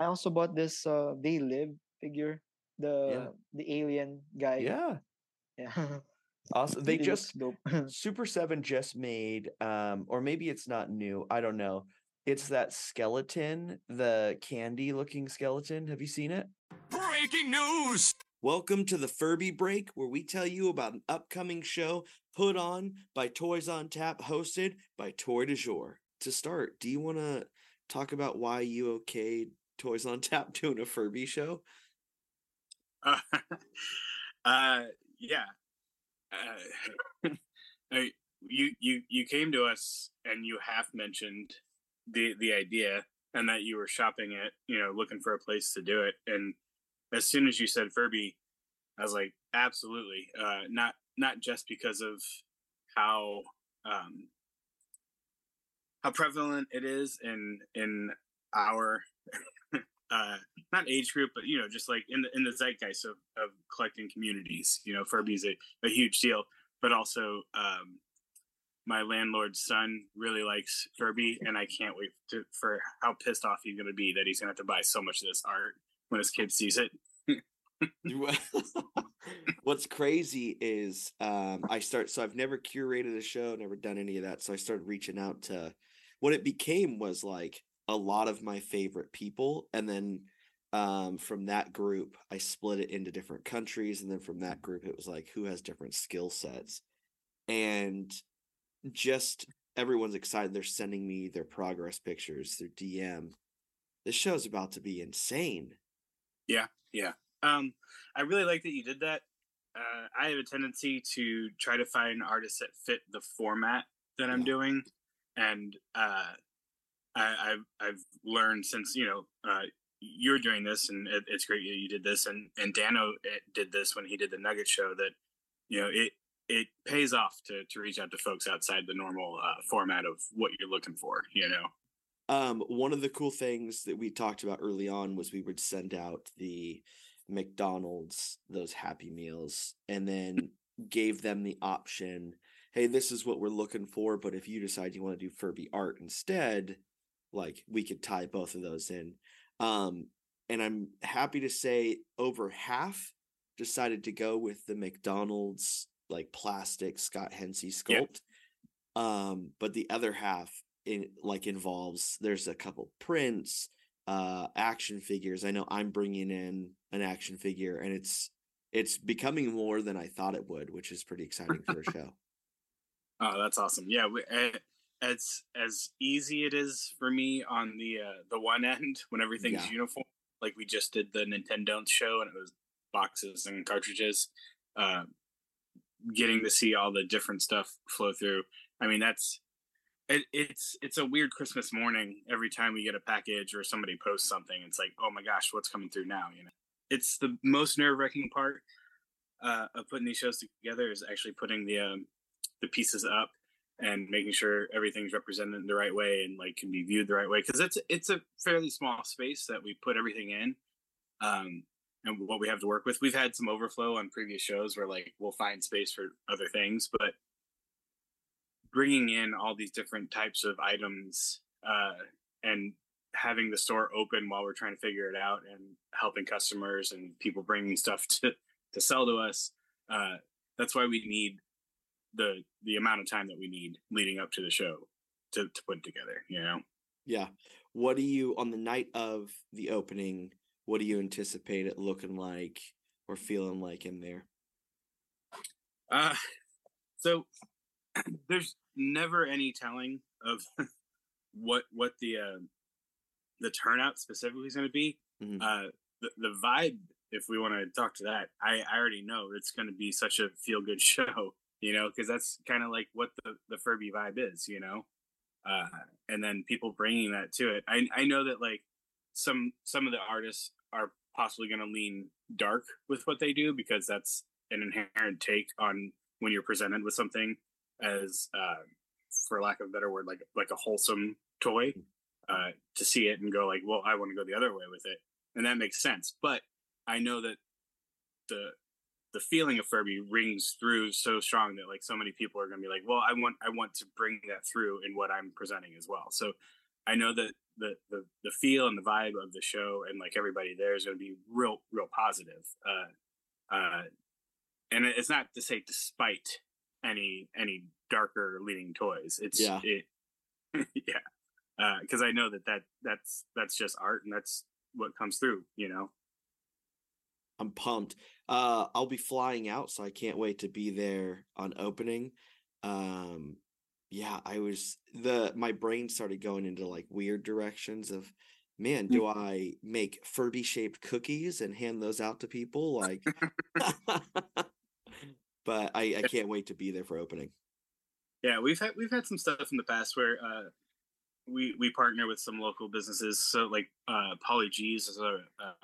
I also bought this uh They Live figure, the the alien guy. Yeah. yeah. Awesome. They He just dope. Super 7 just made um or maybe it's not new. I don't know. It's that skeleton, the candy looking skeleton. Have you seen it? Breaking news! Welcome to the Furby Break, where we tell you about an upcoming show put on by Toys on Tap, hosted by Toy de Jour. To start, do you want to talk about why you okayed Toys on Tap doing a Furby show? Uh, uh yeah. Uh, you you you came to us and you half mentioned the the idea and that you were shopping it, you know, looking for a place to do it. And as soon as you said Furby, I was like, absolutely. Uh, not not just because of how um, how prevalent it is in in our uh, not age group, but you know, just like in the in the zeitgeist of, of collecting communities. You know, Furby's a, a huge deal, but also um, my landlord's son really likes Furby, and I can't wait to, for how pissed off he's going to be that he's going to have to buy so much of this art when his kid sees it. What's crazy is um, I start so I've never curated a show, never done any of that. So I started reaching out to what it became was like a lot of my favorite people, and then um, from that group I split it into different countries, and then from that group it was like who has different skill sets, and just everyone's excited. They're sending me their progress pictures, their DM. This show's about to be insane. Yeah, yeah. Um, I really like that you did that. Uh, I have a tendency to try to find artists that fit the format that I'm Yeah. doing, and uh, I, I've I've learned since you know uh, you're doing this, and it, it's great that you did this, and and Dano eh, did this when he did the Nugget Show. That you know it it pays off to to reach out to folks outside the normal uh, format of what you're looking for. You know. Um, one of the cool things that we talked about early on was we would send out the McDonald's those Happy Meals and then gave them the option, hey, this is what we're looking for, but if you decide you want to do Furby art instead, like we could tie both of those in. Um, and I'm happy to say over half decided to go with the McDonald's like plastic Scott Hensey sculpt. Um, but the other half in like involves there's a couple prints uh action figures i know i'm bringing in an action figure and it's it's becoming more than i thought it would which is pretty exciting for a show Oh, that's awesome. Yeah, we, it's as easy it is for me on the uh, the one end when everything's Yeah. uniform. Like we just did the Nintendo show and it was boxes and cartridges. Uh, getting to see all the different stuff flow through. I mean, that's it, it's it's a weird Christmas morning every time we get a package or somebody posts something. It's like, oh my gosh, what's coming through now? You know, it's the most nerve wracking part uh, of putting these shows together is actually putting the um, the pieces up and making sure everything's represented in the right way and like can be viewed the right way because it's it's a fairly small space that we put everything in um and what we have to work with we've had some overflow on previous shows where like we'll find space for other things but bringing in all these different types of items uh, and having the store open while we're trying to figure it out and helping customers and people bringing stuff to to sell to us. Uh, that's why we need the the amount of time that we need leading up to the show to, to put together. You know. Yeah. What do you on the night of the opening? What do you anticipate it looking like or feeling like in there? Uh, so there's never any telling of what what the uh, the turnout specifically is going to be. Mhm. Uh, the the vibe, if we want to talk to that, I, I already know it's going to be such a feel good show, you know, because that's kind of like what the the Furby vibe is, you know. Uh, and then people bringing that to it. I I know that like some some of the artists are possibly going to lean dark with what they do because that's an inherent take on when you're presented with something as uh, for lack of a better word like like a wholesome toy uh, to see it and go like well i want to go the other way with it and that makes sense but i know that the the feeling of furby rings through so strong that like so many people are going to be like well i want i want to bring that through in what i'm presenting as well so i know that the the, the feel and the vibe of the show and like everybody there is going to be real real positive uh uh and it's not to say despite any any darker leaning toys it's Yeah. it yeah because i know that that that's that's just art and that's what comes through you know I'm pumped. Uh, I'll be flying out, so I can't wait to be there on opening. Um, yeah, I was the my brain started going into like weird directions of, man, do I make Furby shaped cookies and hand those out to people? Like, but I I can't wait to be there for opening. Yeah, we've had we've had some stuff in the past where uh, we we partner with some local businesses. So like uh, Polly G's is a,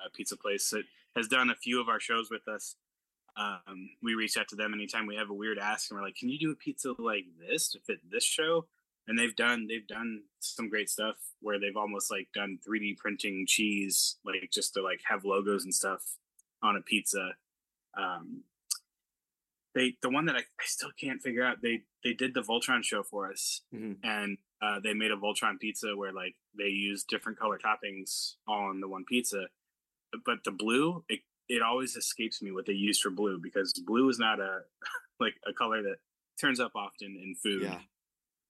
a pizza place that has done a few of our shows with us. Um, we reach out to them anytime we have a weird ask, and we're like, "Can you do a pizza like this to fit this show?" And they've done they've done some great stuff where they've almost like done 3D printing cheese, like just to like have logos and stuff on a pizza. Um, they the one that I, I still can't figure out they they did the Voltron show for us Mhm. and uh, they made a Voltron pizza where like they used different color toppings on the one pizza but the blue it, it always escapes me what they use for blue because blue is not a like a color that turns up often in food Yeah,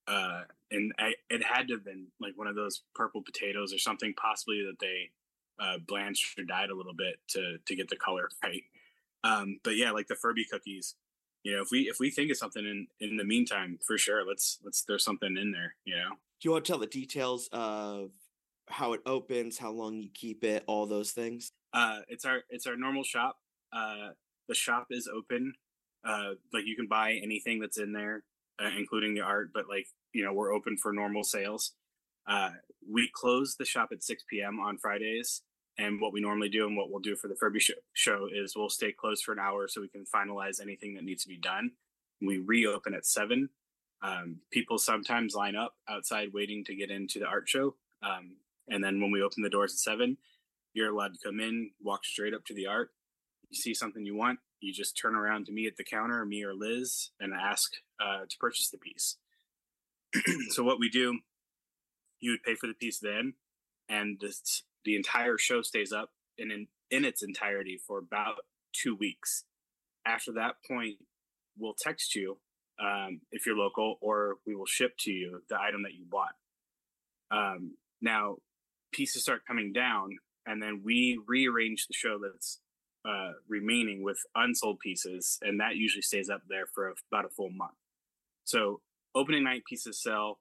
uh, and I, it had to have been like one of those purple potatoes or something, possibly that they uh, blanched or dyed a little bit to to get the color right. Um, but yeah, like the Furby cookies, you know, if we if we think of something in in the meantime, for sure, let's let's throw something in there. You know, do you want to tell the details of how it opens, how long you keep it, all those things? uh, it's our it's our normal shop. Uh, the shop is open. Uh, like you can buy anything that's in there, uh, including the art. But like you know, we're open for normal sales. Uh, we close the shop at 6 p.m. on Fridays. And what we normally do and what we'll do for the Furby show, show is we'll stay closed for an hour so we can finalize anything that needs to be done. We reopen at 7. Um, people sometimes line up outside waiting to get into the art show. Um, and then when we open the doors at 7, you're allowed to come in, walk straight up to the art. You see something you want, you just turn around to me at the counter, me or Liz, and ask uh, to purchase the piece. so what we do, you would pay for the piece then, and the entire show stays up in, in in its entirety for about two weeks. After that point, we'll text you um, if you're local, or we will ship to you the item that you bought. Um, now, pieces start coming down, and then we rearrange the show that's uh, remaining with unsold pieces, and that usually stays up there for about a full month. So, opening night pieces sell;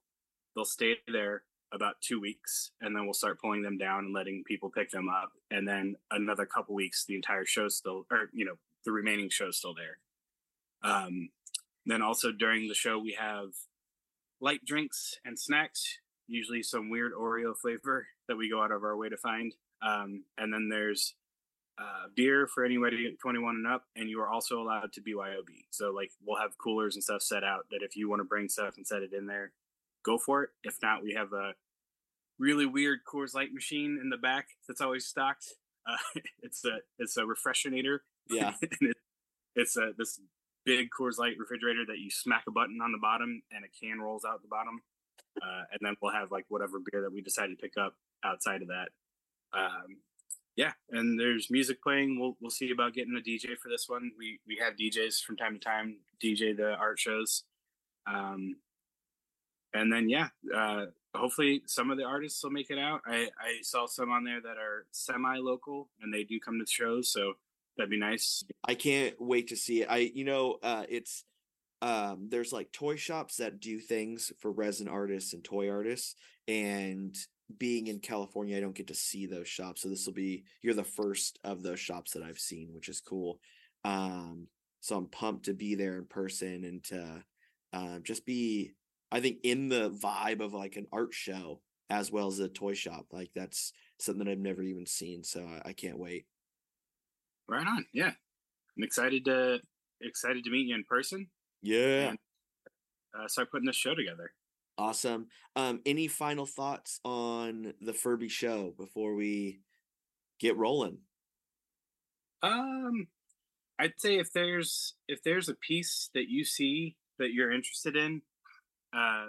they'll stay there about two weeks, and then we'll start pulling them down and letting people pick them up, and then another couple weeks, the entire show's still, or you know, the remaining show's still there. Um, then also during the show, we have light drinks and snacks, usually some weird Oreo flavor that we go out of our way to find. Um, and then there's uh, beer for anybody 21 and up, and you are also allowed to BYOB. So, like, we'll have coolers and stuff set out that if you want to bring stuff and set it in there, go for it. If not, we have a really weird Coors Light machine in the back that's always stocked. Uh, it's a it's a refreshinator Yeah, and it, it's a this big Coors Light refrigerator that you smack a button on the bottom and a can rolls out the bottom. Uh, and then we'll have like whatever beer that we decide to pick up outside of that. Um, yeah, and there's music playing. We'll we'll see about getting a DJ for this one. We we have DJs from time to time DJ the art shows. Um, and then yeah, uh, hopefully some of the artists will make it out. I I saw some on there that are semi local and they do come to the shows, so that'd be nice. I can't wait to see it. I you know uh it's um there's like toy shops that do things for resin artists and toy artists and being in California I don't get to see those shops. So this will be you're the first of those shops that I've seen, which is cool. Um so I'm pumped to be there in person and to uh, just be I think in the vibe of like an art show as well as a toy shop. Like that's something that I've never even seen. So I, I can't wait. Right on. Yeah. I'm excited to excited to meet you in person. Yeah. And, uh, start putting this show together. Awesome. Um, any final thoughts on the Furby show before we get rolling? Um, I'd say if there's if there's a piece that you see that you're interested in, uh,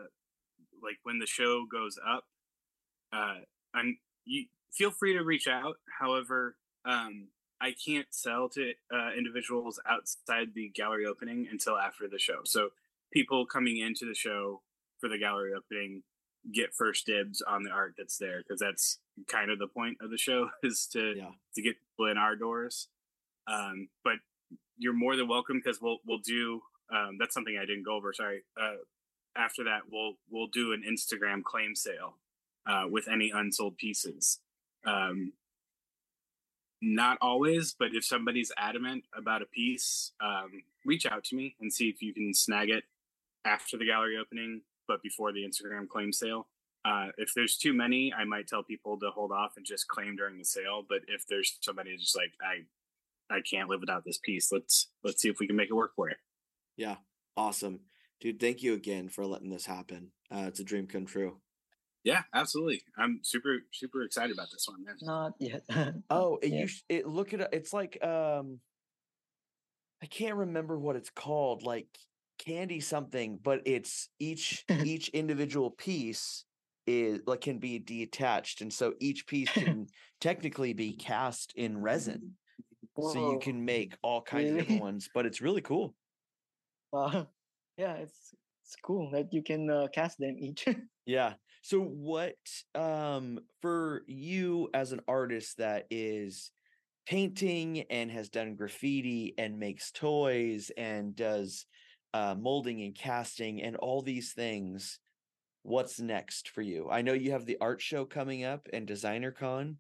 like when the show goes up, uh, and you feel free to reach out. However, um, I can't sell to uh, individuals outside the gallery opening until after the show. So people coming into the show for the gallery opening get first dibs on the art that's there because that's kind of the point of the show is to Yeah. to get people in our doors. Um, but you're more than welcome because we'll we'll do um, that's something I didn't go over. Sorry. Uh, after that, we'll we'll do an Instagram claim sale uh, with any unsold pieces. Um, not always, but if somebody's adamant about a piece, um, reach out to me and see if you can snag it after the gallery opening, but before the Instagram claim sale. Uh, if there's too many, I might tell people to hold off and just claim during the sale. But if there's somebody just like I, I can't live without this piece. Let's let's see if we can make it work for you. Yeah. Awesome. Dude, thank you again for letting this happen. Uh, it's a dream come true. Yeah, absolutely. I'm super super excited about this one, man. Not yet. Oh, it, Yeah. you sh- it look at it. It's like um, I can't remember what it's called, like candy something, but it's each each individual piece is like can be detached, and so each piece can technically be cast in resin, so you can make all kinds of different ones. But it's really cool. uh, yeah, it's it's cool that you can uh, cast them each. Yeah. So what um for you as an artist that is painting and has done graffiti and makes toys and does uh molding and casting and all these things, what's next for you? I know you have the art show coming up and designer con.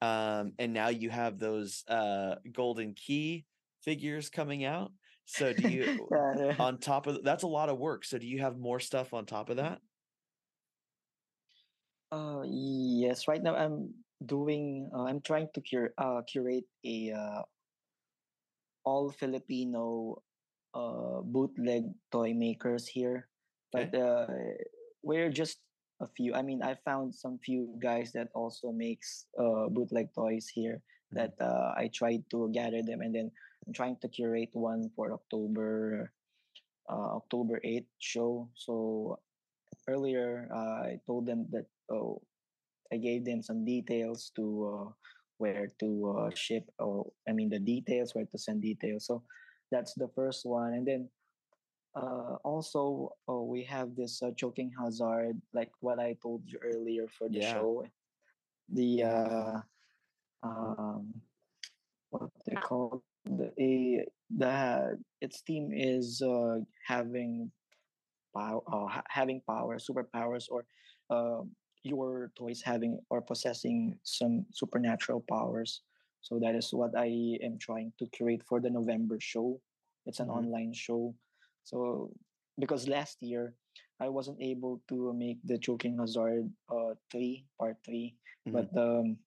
Um and now you have those uh golden key figures coming out. So do you yeah, yeah. on top of that's a lot of work. So do you have more stuff on top of that? Uh, yes, right now I'm doing. Uh, I'm trying to cure, uh, curate a uh, all Filipino uh, bootleg toy makers here, Okay. but uh, we're just a few. I mean, I found some few guys that also makes uh, bootleg toys here. That uh, I tried to gather them, and then I'm trying to curate one for October, uh, October eighth show. So earlier I told them that oh, I gave them some details to uh, where to uh, ship or I mean the details where to send details. So that's the first one, and then uh, also oh, we have this uh, choking hazard, like what I told you earlier for the Yeah. show. The uh, um, what they call the a the its team is uh, having power, uh, having power, superpowers, or uh, your toys having or possessing some supernatural powers. So that is what I am trying to create for the November show. It's an Mhm. online show. So because last year I wasn't able to make the choking hazard uh three part 3 Mhm. but um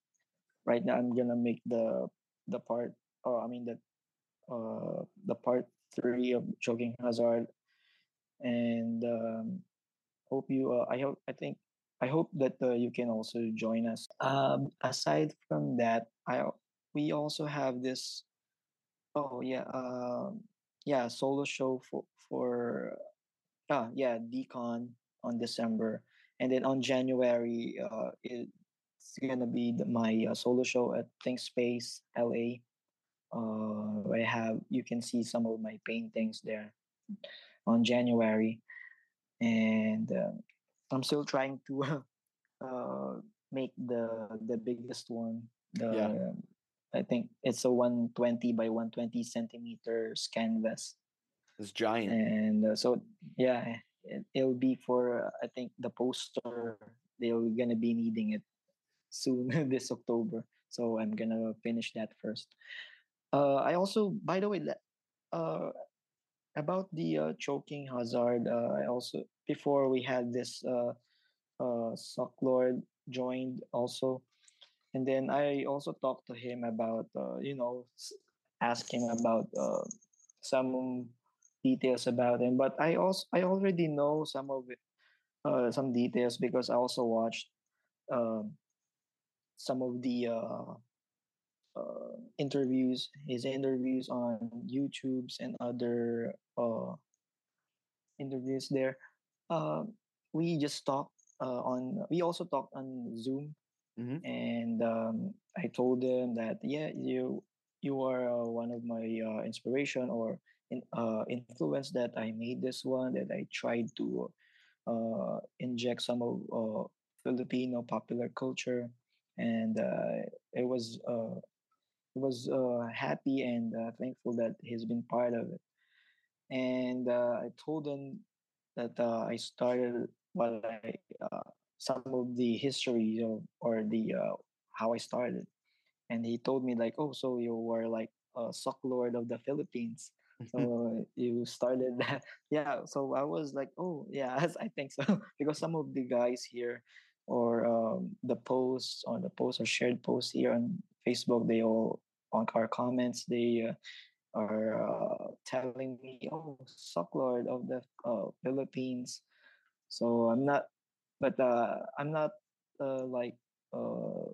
right now I'm gonna make the the part uh, I mean the uh the part three of choking hazard and um, hope you uh, i hope i think i hope that uh, you can also join us um aside from that i we also have this oh yeah um yeah solo show for for ah yeah DCon on december and then on january uh it's gonna be the, my uh, solo show at Thinkspace la uh i have you can see some of my paintings there on january and uh, i'm still trying to uh make the the biggest one Yeah. I think it's a 120 by 120 centimeters canvas. It's giant. and uh, so yeah it, it'll be for uh, i think the poster they're gonna be needing it soon this october. So i'm gonna finish that first. Uh i also by the way uh about the uh, choking hazard uh, i also before we had this uh uh Sucklord joined also and then i also talked to him about uh, you know s- ask him about uh, some details about him but i also i already know some of it uh, some details because i also watched um, some of the uh, uh, interviews his interviews on youtubes and other uh, interviews there. Uh, we just talked uh, on we also talked on zoom Mhm. and um, I told them that yeah, you you are uh, one of my uh, inspiration or in, uh, influence that I made this one that I tried to uh, inject some of uh, Filipino popular culture, and uh, it was it was happy and thankful that he's been part of it. And I told him that I started what I some of the history of or the uh, how I started, and he told me like, oh, so you were like a Sucklord of the Philippines. So you started that, yeah. So I was like, oh, yeah, I think so because some of the guys here, or um, the posts on the posts or shared posts here on Facebook, they all on our comments, they uh, are uh, telling me, "Oh, Sucklord of the uh, Philippines." So I'm not, but uh, I'm not uh, like uh,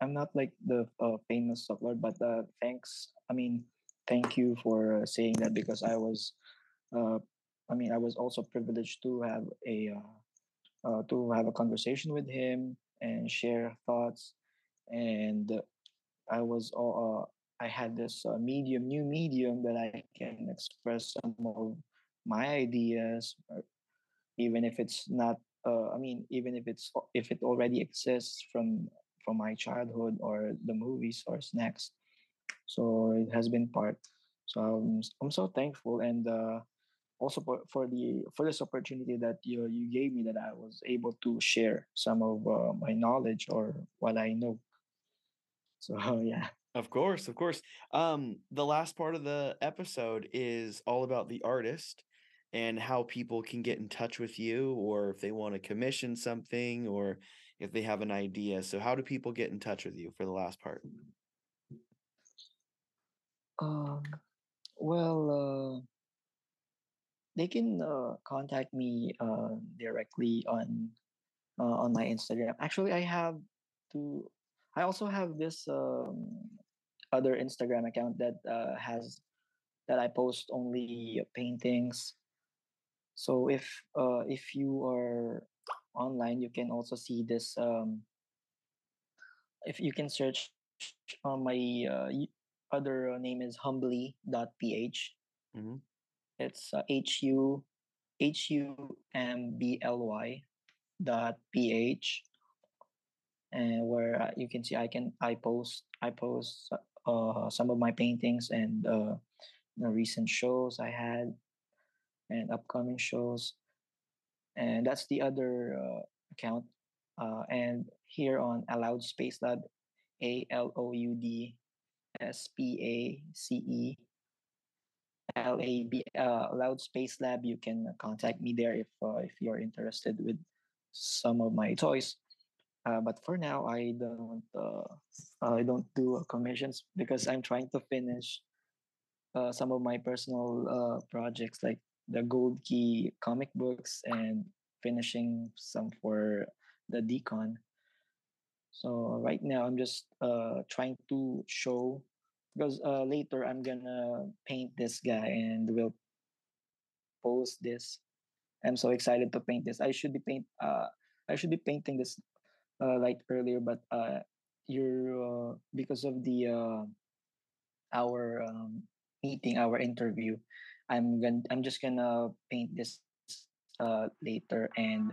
I'm not like the uh, famous Sock But uh, thanks, I mean, thank you for uh, saying that because I was, I mean, I was also privileged to have a to have a conversation with him and share thoughts and I was I had this medium, new medium that I can express some of my ideas, even if it's not. Uh, I mean, even if it's if it already exists from from my childhood or the movies or snacks, so it has been part. So I'm, I'm so thankful and uh, also for, for the for this opportunity that you you gave me that I was able to share some of uh, my knowledge or what I know. So yeah. Of course, of course. Um, the last part of the episode is all about the artist and how people can get in touch with you, or if they want to commission something, or if they have an idea. So, how do people get in touch with you for the last part? Um, well, uh, they can uh, contact me uh, directly on uh, on my Instagram. Actually, I have to. I also have this um, other Instagram account that uh, has that I post only paintings. So if uh, if you are online, you can also see this. Um, if you can search on my uh, other name is humbly.ph. hmm It's uh, H U H U M B L Y dot P H, and where uh, you can see I can I post I post uh some of my paintings and uh the recent shows I had and upcoming shows, and that's the other uh, account. Uh, and here on Aloud Space Lab, A L O U D S P A C E L A B uh, Loud Space Lab. You can contact me there if uh, if you're interested with some of my toys. Uh, but for now, I don't uh, I don't do commissions because I'm trying to finish uh, some of my personal uh, projects like the Gold Key comic books and finishing some for the DCon. So right now, I'm just uh, trying to show because uh, later I'm gonna paint this guy and we'll post this. I'm so excited to paint this. I should be paint. Uh, I should be painting this uh, like earlier, but uh, you're uh, because of the uh, our um, meeting, our interview. I'm gonna. I'm just gonna paint this uh, later, and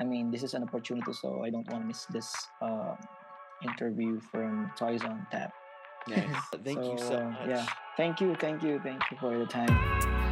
I mean this is an opportunity, so I don't want to miss this uh, interview from Toys on Tap. Nice. Thank you so much. Yeah. Thank you. Thank you. Thank you for the time.